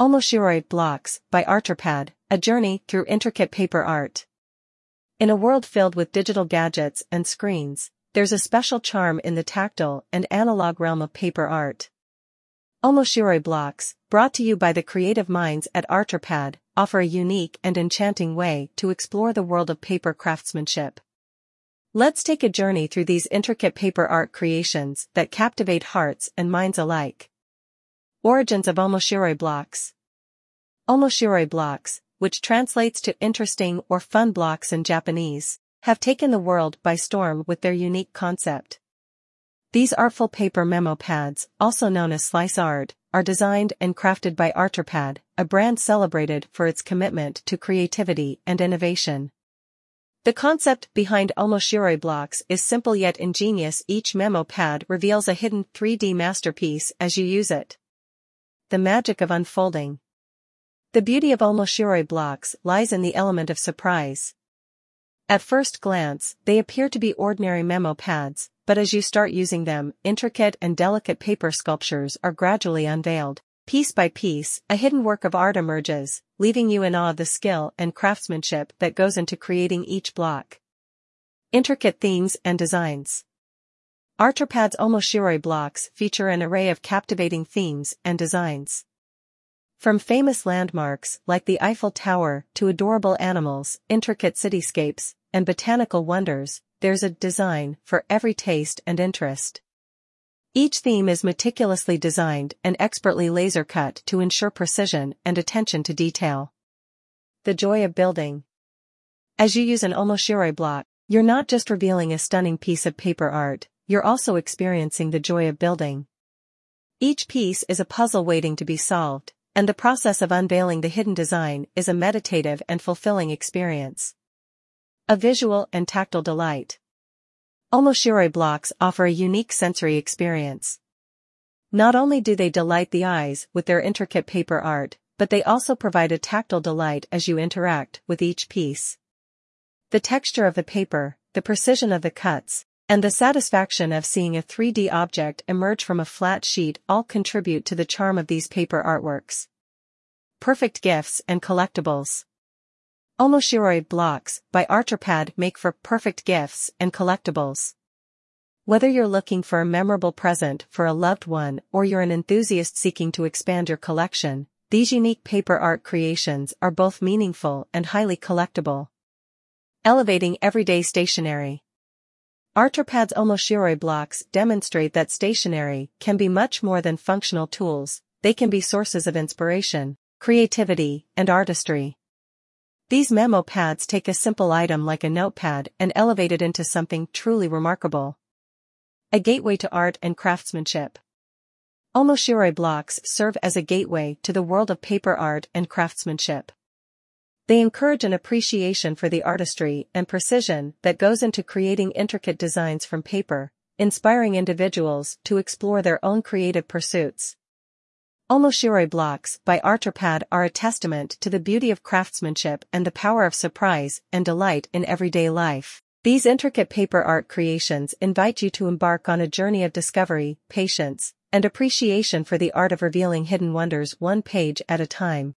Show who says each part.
Speaker 1: Omoshiroi Blocks by Artropad, a journey through intricate paper art. In a world filled with digital gadgets and screens, there's a special charm in the tactile and analog realm of paper art. Omoshiroi Blocks, brought to you by the creative minds at Artropad, offer a unique and enchanting way to explore the world of paper craftsmanship. Let's take a journey through these intricate paper art creations that captivate hearts and minds alike. Origins of Omoshiroi blocks. Omoshiroi blocks, which translates to interesting or fun blocks in Japanese, have taken the world by storm with their unique concept. These artful paper memo pads, also known as slice art, are designed and crafted by Artropad, a brand celebrated for its commitment to creativity and innovation. The concept behind Omoshiroi blocks is simple yet ingenious each memo pad reveals a hidden 3D masterpiece as you use it the magic of unfolding. The beauty of Omoshiroi blocks lies in the element of surprise. At first glance, they appear to be ordinary memo pads, but as you start using them, intricate and delicate paper sculptures are gradually unveiled. Piece by piece, a hidden work of art emerges, leaving you in awe of the skill and craftsmanship that goes into creating each block. Intricate themes and designs. Artropad's Omoshiroi blocks feature an array of captivating themes and designs. From famous landmarks like the Eiffel Tower to adorable animals, intricate cityscapes, and botanical wonders, there's a design for every taste and interest. Each theme is meticulously designed and expertly laser cut to ensure precision and attention to detail. The joy of building. As you use an Omoshiroi block, you're not just revealing a stunning piece of paper art, you're also experiencing the joy of building. Each piece is a puzzle waiting to be solved, and the process of unveiling the hidden design is a meditative and fulfilling experience. A visual and tactile delight. Omoshiroi blocks offer a unique sensory experience. Not only do they delight the eyes with their intricate paper art, but they also provide a tactile delight as you interact with each piece. The texture of the paper, the precision of the cuts, and the satisfaction of seeing a 3D object emerge from a flat sheet all contribute to the charm of these paper artworks. Perfect gifts and collectibles. Omoshiroi blocks by Artropad make for perfect gifts and collectibles. Whether you're looking for a memorable present for a loved one or you're an enthusiast seeking to expand your collection, these unique paper art creations are both meaningful and highly collectible. Elevating everyday stationery. Artropad's Omoshiroi blocks demonstrate that stationery can be much more than functional tools, they can be sources of inspiration, creativity, and artistry. These memo pads take a simple item like a notepad and elevate it into something truly remarkable. A gateway to art and craftsmanship. Omoshiroi blocks serve as a gateway to the world of paper art and craftsmanship. They encourage an appreciation for the artistry and precision that goes into creating intricate designs from paper, inspiring individuals to explore their own creative pursuits. Omoshiroi blocks by Artropad are a testament to the beauty of craftsmanship and the power of surprise and delight in everyday life. These intricate paper art creations invite you to embark on a journey of discovery, patience, and appreciation for the art of revealing hidden wonders one page at a time.